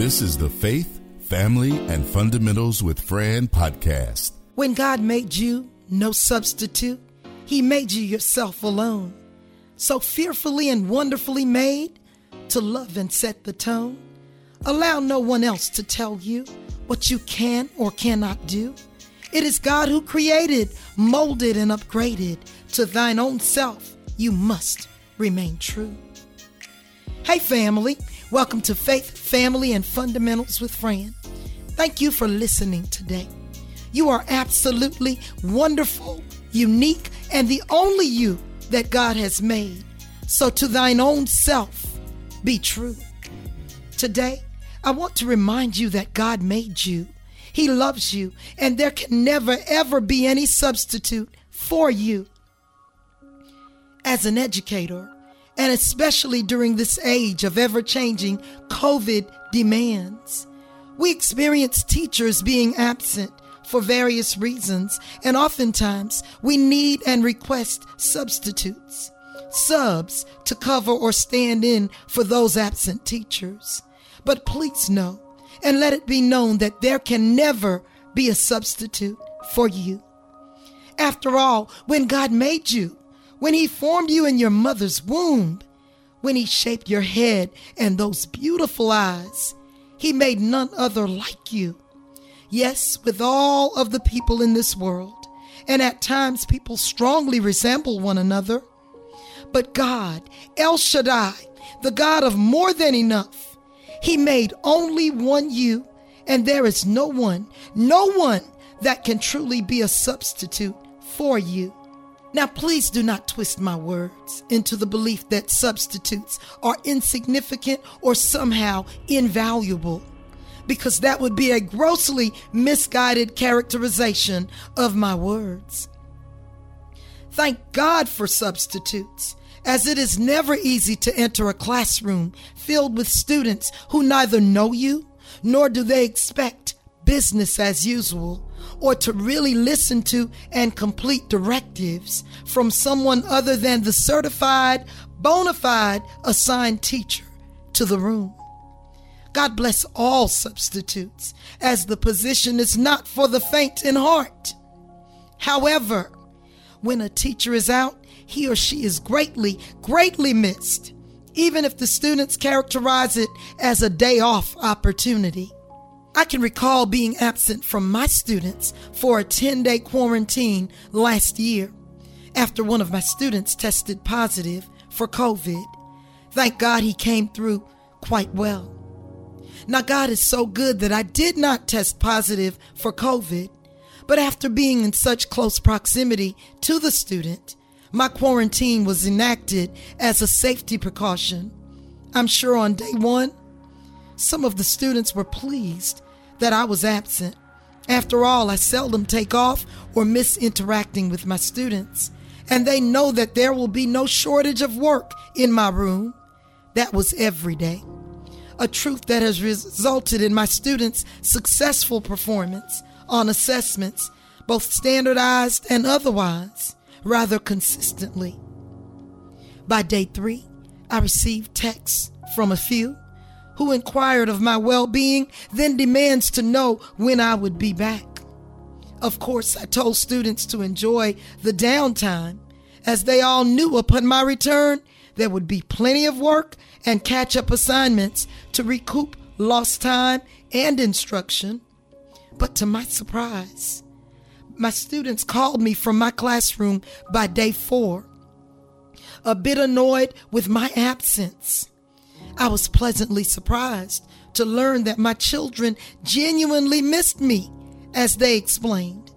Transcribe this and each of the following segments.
This is the Faith, Family, and Fundamentals with Fran podcast. When God made you, no substitute, He made you yourself alone. So fearfully and wonderfully made to love and set the tone. Allow no one else to tell you what you can or cannot do. It is God who created, molded, and upgraded. To thine own self, you must remain true. Hey, family. Welcome to Faith, Family, and Fundamentals with Fran. Thank you for listening today. You are absolutely wonderful, unique, and the only you that God has made. So to thine own self, be true. Today, I want to remind you that God made you. He loves you, and there can never, ever be any substitute for you. As an educator, and especially during this age of ever changing COVID demands. We experience teachers being absent for various reasons, and oftentimes we need and request substitutes, subs to cover or stand in for those absent teachers. But please know and let it be known that there can never be a substitute for you. After all, when God made you, when He formed you in your mother's womb, when He shaped your head and those beautiful eyes. He made none other like you. Yes, with all of the people in this world, and at times people strongly resemble one another. But God, El Shaddai, the God of more than enough, He made only one you, and there is no one, no one that can truly be a substitute for you. Now, please do not twist my words into the belief that substitutes are insignificant or somehow invaluable, because that would be a grossly misguided characterization of my words. Thank God for substitutes, as it is never easy to enter a classroom filled with students who neither know you nor do they expect business as usual or to really listen to and complete directives from someone other than the certified, bona fide assigned teacher to the room. God bless all substitutes, as the position is not for the faint in heart. However, when a teacher is out, he or she is greatly, greatly missed, even if the students characterize it as a day off opportunity. I can recall being absent from my students for a 10 day quarantine last year after one of my students tested positive for COVID. Thank God he came through quite well. Now, God is so good that I did not test positive for COVID, but after being in such close proximity to the student, my quarantine was enacted as a safety precaution. I'm sure on day one, some of the students were pleased that I was absent. After all, I seldom take off or miss interacting with my students, and they know that there will be no shortage of work in my room. That was every day. A truth that has resulted in my students' successful performance on assessments, both standardized and otherwise, rather consistently. By day three, I received texts from a few who inquired of my well being, then demands to know when I would be back. Of course, I told students to enjoy the downtime, as they all knew upon my return there would be plenty of work and catch up assignments to recoup lost time and instruction. But to my surprise, my students called me from my classroom by day four, a bit annoyed with my absence. I was pleasantly surprised to learn that my children genuinely missed me, as they explained.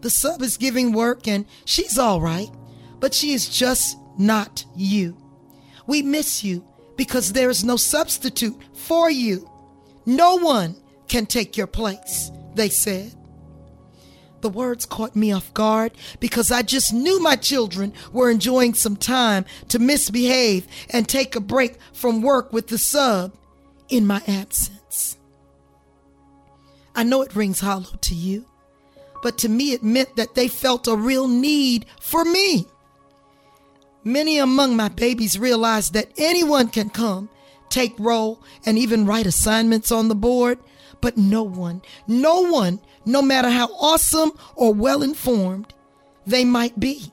The sub is giving work and she's all right, but she is just not you. We miss you because there is no substitute for you. No one can take your place, they said. The words caught me off guard because I just knew my children were enjoying some time to misbehave and take a break from work with the sub in my absence. I know it rings hollow to you, but to me it meant that they felt a real need for me. Many among my babies realized that anyone can come take roll, and even write assignments on the board. But no one, no one, no matter how awesome or well informed they might be,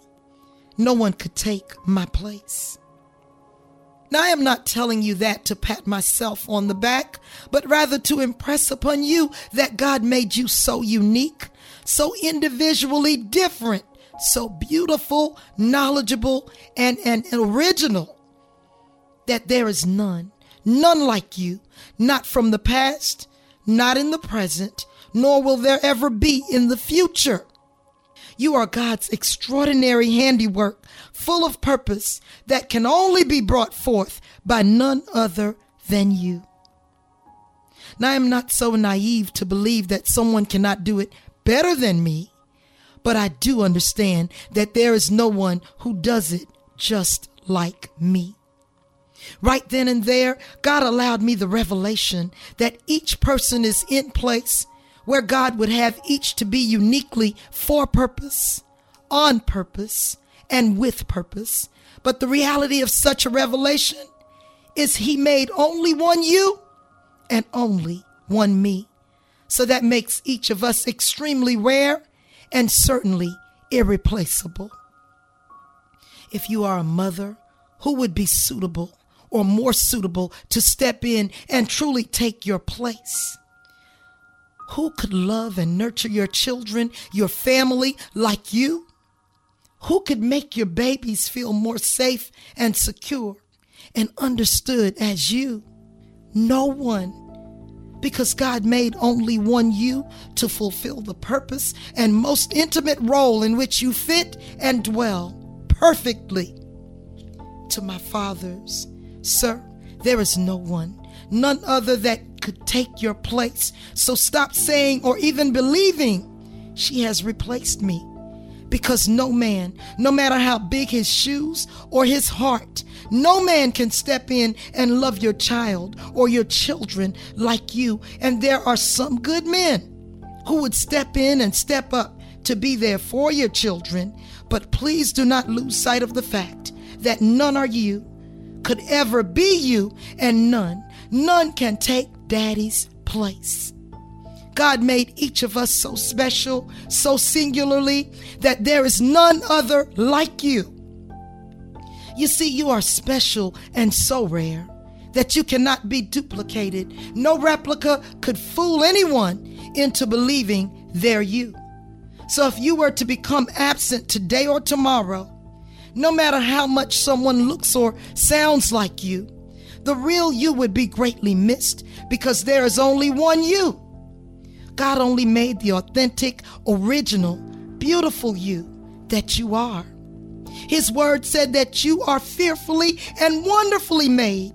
no one could take my place. Now, I am not telling you that to pat myself on the back, but rather to impress upon you that God made you so unique, so individually different, so beautiful, knowledgeable, and, and original that there is none, none like you, not from the past, not in the present, nor will there ever be in the future. You are God's extraordinary handiwork, full of purpose that can only be brought forth by none other than you. Now, I am not so naive to believe that someone cannot do it better than me, but I do understand that there is no one who does it just like me. Right then and there, God allowed me the revelation that each person is in place where God would have each to be uniquely for purpose, on purpose, and with purpose. But the reality of such a revelation is He made only one you and only one me. So that makes each of us extremely rare and certainly irreplaceable. If you are a mother, who would be suitable or more suitable to step in and truly take your place? Who could love and nurture your children, your family like you? Who could make your babies feel more safe and secure and understood as you? No one. Because God made only one you to fulfill the purpose and most intimate role in which you fit and dwell perfectly. To my fathers, sir, there is no one, none other that could take your place. So stop saying or even believing she has replaced me. Because no man, no matter how big his shoes or his heart, no man can step in and love your child or your children like you. And there are some good men who would step in and step up to be there for your children. But please do not lose sight of the fact that none are you, could ever be you, and none, none can take daddy's place. God made each of us so special, so singularly, that there is none other like you. You see, you are special and so rare that you cannot be duplicated. No replica could fool anyone into believing they're you. So if you were to become absent today or tomorrow, no matter how much someone looks or sounds like you, the real you would be greatly missed because there is only one you. God only made the authentic, original, beautiful you that you are. His word said that you are fearfully and wonderfully made,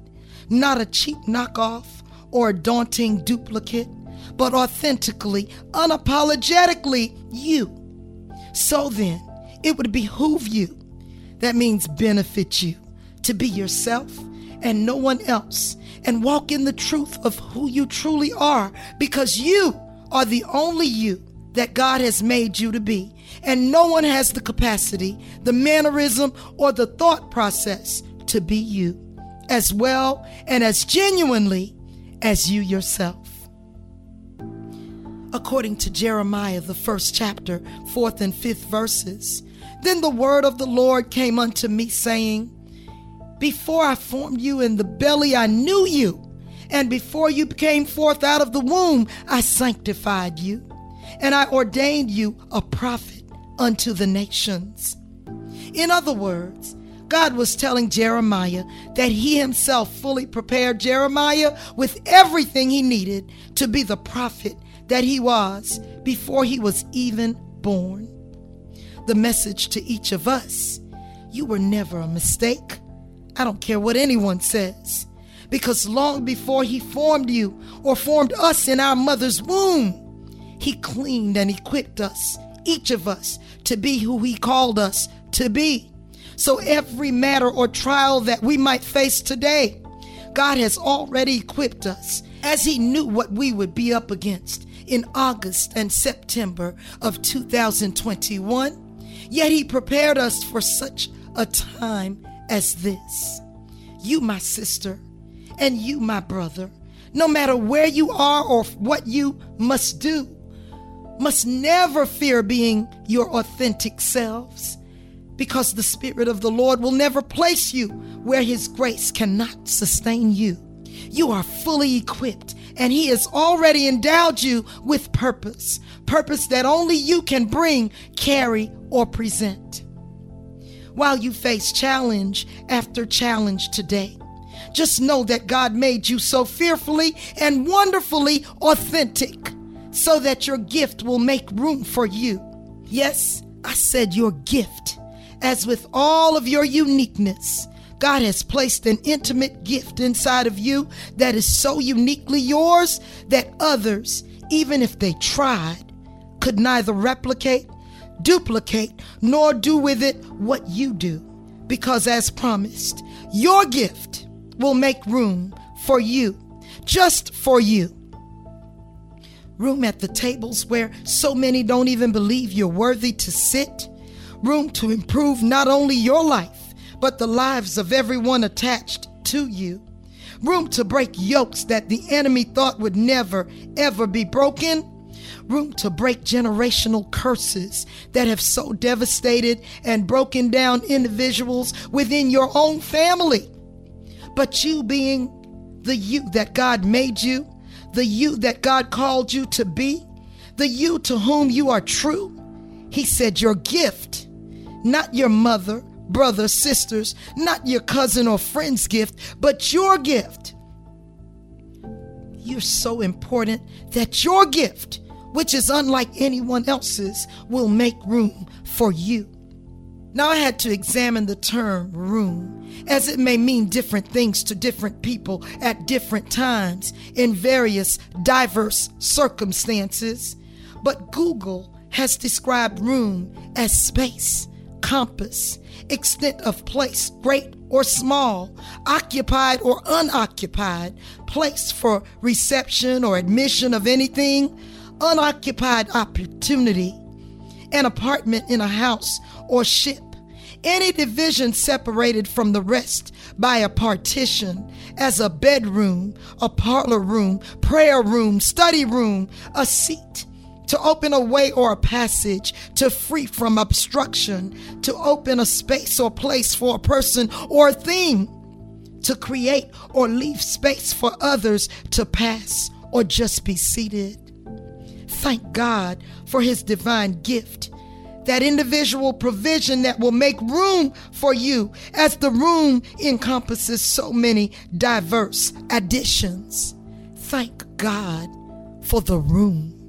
not a cheap knockoff or a daunting duplicate, but authentically, unapologetically you. So then, it would behoove you, that means benefit you, to be yourself and no one else and walk in the truth of who you truly are because you are the only you that God has made you to be. And no one has the capacity, the mannerism, or the thought process to be you as well and as genuinely as you yourself. According to Jeremiah, the first chapter, fourth and fifth verses, then the word of the Lord came unto me, saying, before I formed you in the belly, I knew you. And before you came forth out of the womb, I sanctified you. And I ordained you a prophet unto the nations. In other words, God was telling Jeremiah that he himself fully prepared Jeremiah with everything he needed to be the prophet that he was before he was even born. The message to each of us you were never a mistake. I don't care what anyone says. Because long before He formed you or formed us in our mother's womb, He cleaned and equipped us, each of us, to be who He called us to be. So every matter or trial that we might face today, God has already equipped us as He knew what we would be up against in August and September of 2021. Yet He prepared us for such a time as this. You, my sister, And you, my brother, no matter where you are or what you must do, must never fear being your authentic selves because the Spirit of the Lord will never place you where His grace cannot sustain you. You are fully equipped, and He has already endowed you with purpose, purpose that only you can bring, carry, or present. While you face challenge after challenge today, just know that God made you so fearfully and wonderfully authentic so that your gift will make room for you. Yes, I said your gift. As with all of your uniqueness, God has placed an intimate gift inside of you that is so uniquely yours that others, even if they tried, could neither replicate, duplicate, nor do with it what you do. Because, as promised, your gift will make room for you, just for you. Room at the tables where so many don't even believe you're worthy to sit. Room to improve not only your life, but the lives of everyone attached to you. Room to break yokes that the enemy thought would never, ever be broken. Room to break generational curses that have so devastated and broken down individuals within your own family. But you being the you that God made you, the you that God called you to be, the you to whom you are true, He said, Your gift, not your mother, brother, sisters, not your cousin or friend's gift, but your gift. You're so important that your gift, which is unlike anyone else's, will make room for you. Now, I had to examine the term room, as it may mean different things to different people at different times in various diverse circumstances. But Google has described room as space, compass, extent of place, great or small, occupied or unoccupied, place for reception or admission of anything, unoccupied opportunity, an apartment in a house or ship. Any division separated from the rest by a partition, as a bedroom, a parlor room, prayer room, study room, a seat, to open a way or a passage, to free from obstruction, to open a space or place for a person or a thing, to create or leave space for others to pass or just be seated. Thank God for His divine gift that individual provision that will make room for you as the room encompasses so many diverse additions. Thank God for the room.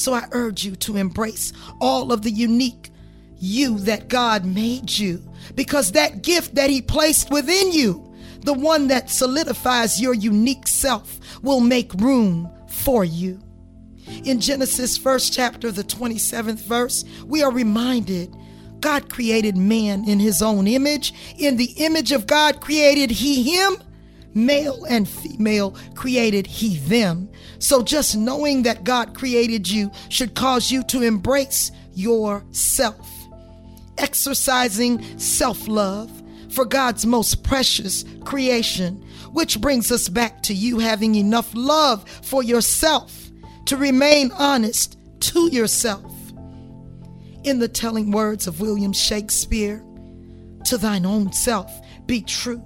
So I urge you to embrace all of the unique you that God made you because that gift that He placed within you, the one that solidifies your unique self, will make room for you. In Genesis, first chapter, the 27th verse, we are reminded God created man in his own image. In the image of God created he him. Male and female created he them. So just knowing that God created you should cause you to embrace yourself. Exercising self love for God's most precious creation, which brings us back to you having enough love for yourself to remain honest to yourself. In the telling words of William Shakespeare, to thine own self be true.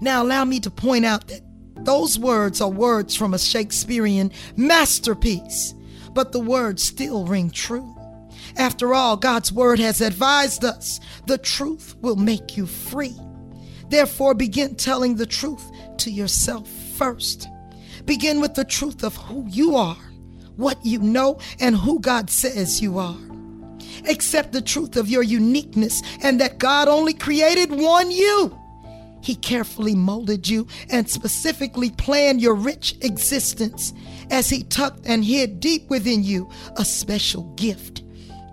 Now, allow me to point out that those words are words from a Shakespearean masterpiece, but the words still ring true. After all, God's word has advised us the truth will make you free. Therefore, begin telling the truth to yourself first. Begin with the truth of who you are, what you know, and who God says you are. Accept the truth of your uniqueness and that God only created one you. He carefully molded you and specifically planned your rich existence as He tucked and hid deep within you a special gift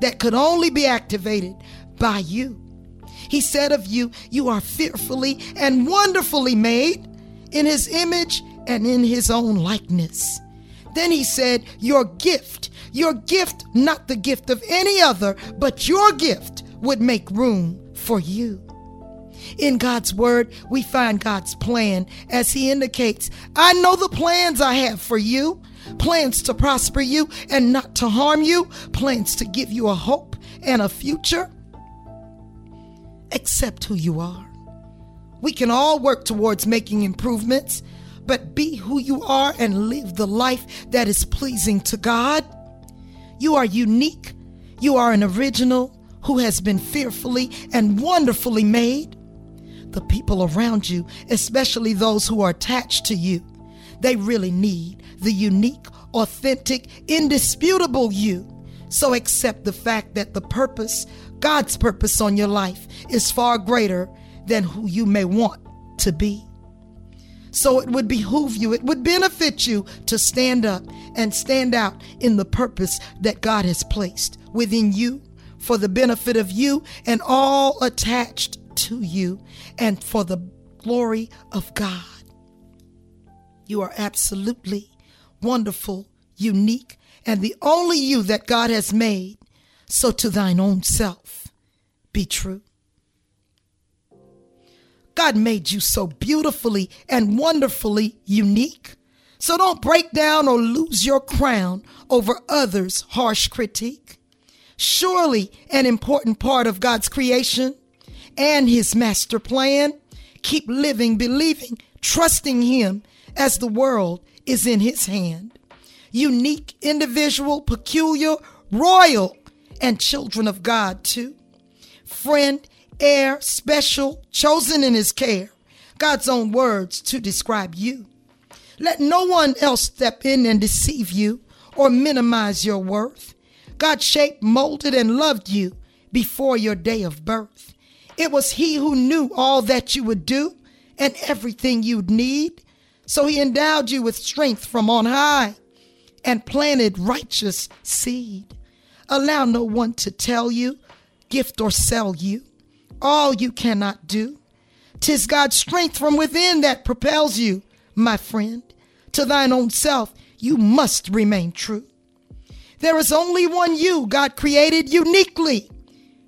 that could only be activated by you. He said of you, You are fearfully and wonderfully made in His image and in his own likeness. Then he said, Your gift, your gift, not the gift of any other, but your gift would make room for you. In God's word, we find God's plan as He indicates, I know the plans I have for you plans to prosper you and not to harm you, plans to give you a hope and a future. Accept who you are. We can all work towards making improvements, but be who you are and live the life that is pleasing to God. You are unique. You are an original who has been fearfully and wonderfully made. The people around you, especially those who are attached to you, they really need the unique, authentic, indisputable you. So accept the fact that the purpose, God's purpose on your life, is far greater than who you may want to be. So it would behoove you, it would benefit you to stand up and stand out in the purpose that God has placed within you for the benefit of you and all attached to you and for the glory of God. You are absolutely wonderful, unique, and the only you that God has made. So to thine own self be true. God made you so beautifully and wonderfully unique. So don't break down or lose your crown over others' harsh critique. Surely an important part of God's creation and his master plan. Keep living, believing, trusting him as the world is in his hand. Unique, individual, peculiar, royal, and children of God too. Friend, heir, special, chosen in his care. God's own words to describe you. Let no one else step in and deceive you or minimize your worth. God shaped, molded, and loved you before your day of birth. It was He who knew all that you would do and everything you'd need. So he endowed you with strength from on high and planted righteous seed. Allow no one to tell you, gift, or sell you. All you cannot do. Tis God's strength from within that propels you, my friend. To thine own self, you must remain true. There is only one you God created uniquely.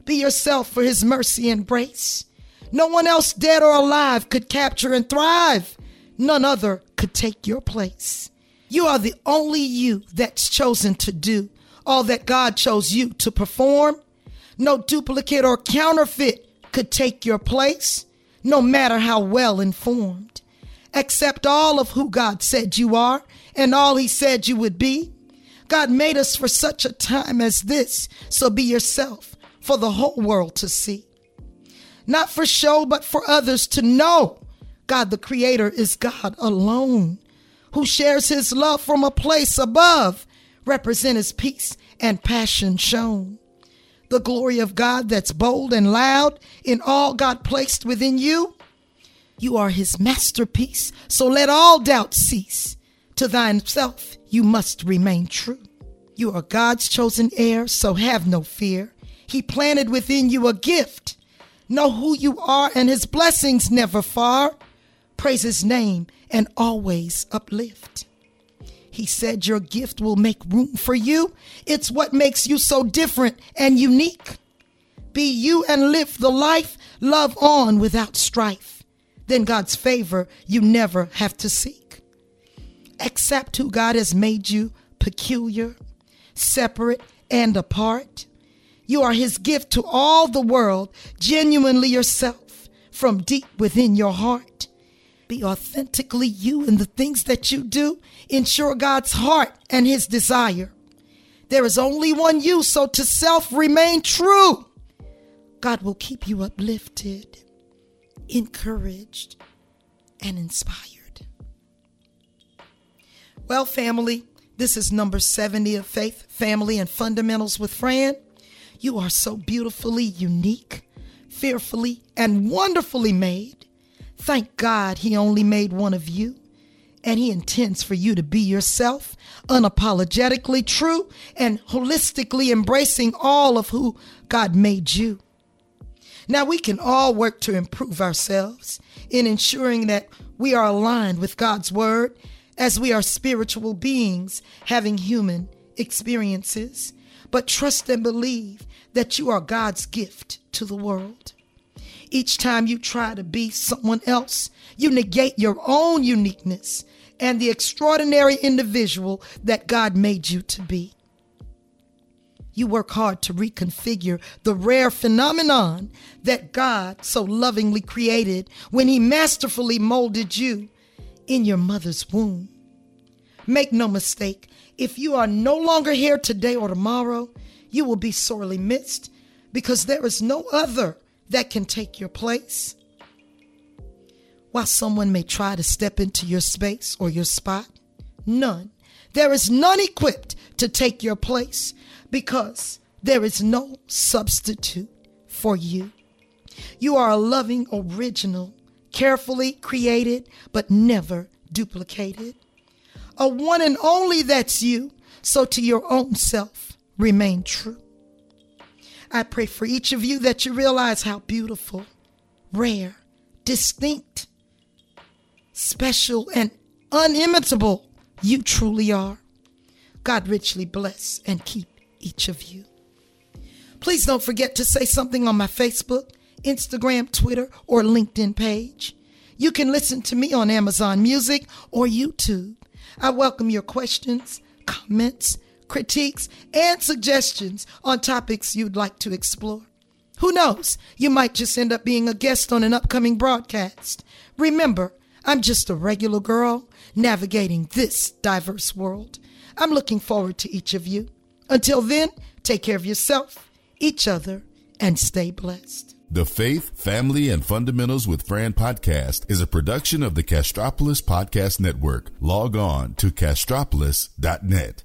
Be yourself for his mercy and grace. No one else, dead or alive, could capture and thrive None other could take your place. You are the only you that's chosen to do all that God chose you to perform. No duplicate or counterfeit could take your place, no matter how well informed. Accept all of who God said you are and all He said you would be. God made us for such a time as this, so be yourself for the whole world to see. Not for show, but for others to know God the Creator is God alone, who shares his love from a place above, represent his peace and passion shown. The glory of God that's bold and loud in all God placed within you. You are his masterpiece, so let all doubt cease. To thyself you must remain true. You are God's chosen heir, so have no fear. He planted within you a gift. Know who you are, and his blessings never far praise his name, and always uplift. He said your gift will make room for you. It's what makes you so different and unique. Be you and live the life, love on without strife. Then God's favor you never have to seek. Accept who God has made you peculiar, separate, and apart. You are his gift to all the world, genuinely yourself from deep within your heart. Be authentically you in the things that you do. Ensure God's heart and his desire. There is only one you, so to self remain true. God will keep you uplifted, encouraged, and inspired. Well, family, this is number 70 of Faith, Family, and Fundamentals with Fran. You are so beautifully unique, fearfully, and wonderfully made. Thank God he only made one of you, and he intends for you to be yourself, unapologetically true, and holistically embracing all of who God made you. Now, we can all work to improve ourselves in ensuring that we are aligned with God's Word as we are spiritual beings having human experiences, but trust and believe that you are God's gift to the world. Each time you try to be someone else, you negate your own uniqueness and the extraordinary individual that God made you to be. You work hard to reconfigure the rare phenomenon that God so lovingly created when He masterfully molded you in your mother's womb. Make no mistake, if you are no longer here today or tomorrow, you will be sorely missed because there is no other that can take your place. While someone may try to step into your space or your spot, none, there is none equipped to take your place because there is no substitute for you. You are a loving original, carefully created but never duplicated. A one and only that's you, so to your own self remain true. I pray for each of you that you realize how beautiful, rare, distinct, special, and unimitable you truly are. God richly bless and keep each of you. Please don't forget to say something on my Facebook, Instagram, Twitter, or LinkedIn page. You can listen to me on Amazon Music or YouTube. I welcome your questions, comments, critiques, and suggestions on topics you'd like to explore. Who knows? You might just end up being a guest on an upcoming broadcast. Remember, I'm just a regular girl navigating this diverse world. I'm looking forward to each of you. Until then, take care of yourself, each other, and stay blessed. The Faith, Family, and Fundamentals with Fran podcast is a production of the Castropolis Podcast Network. Log on to castropolis.net.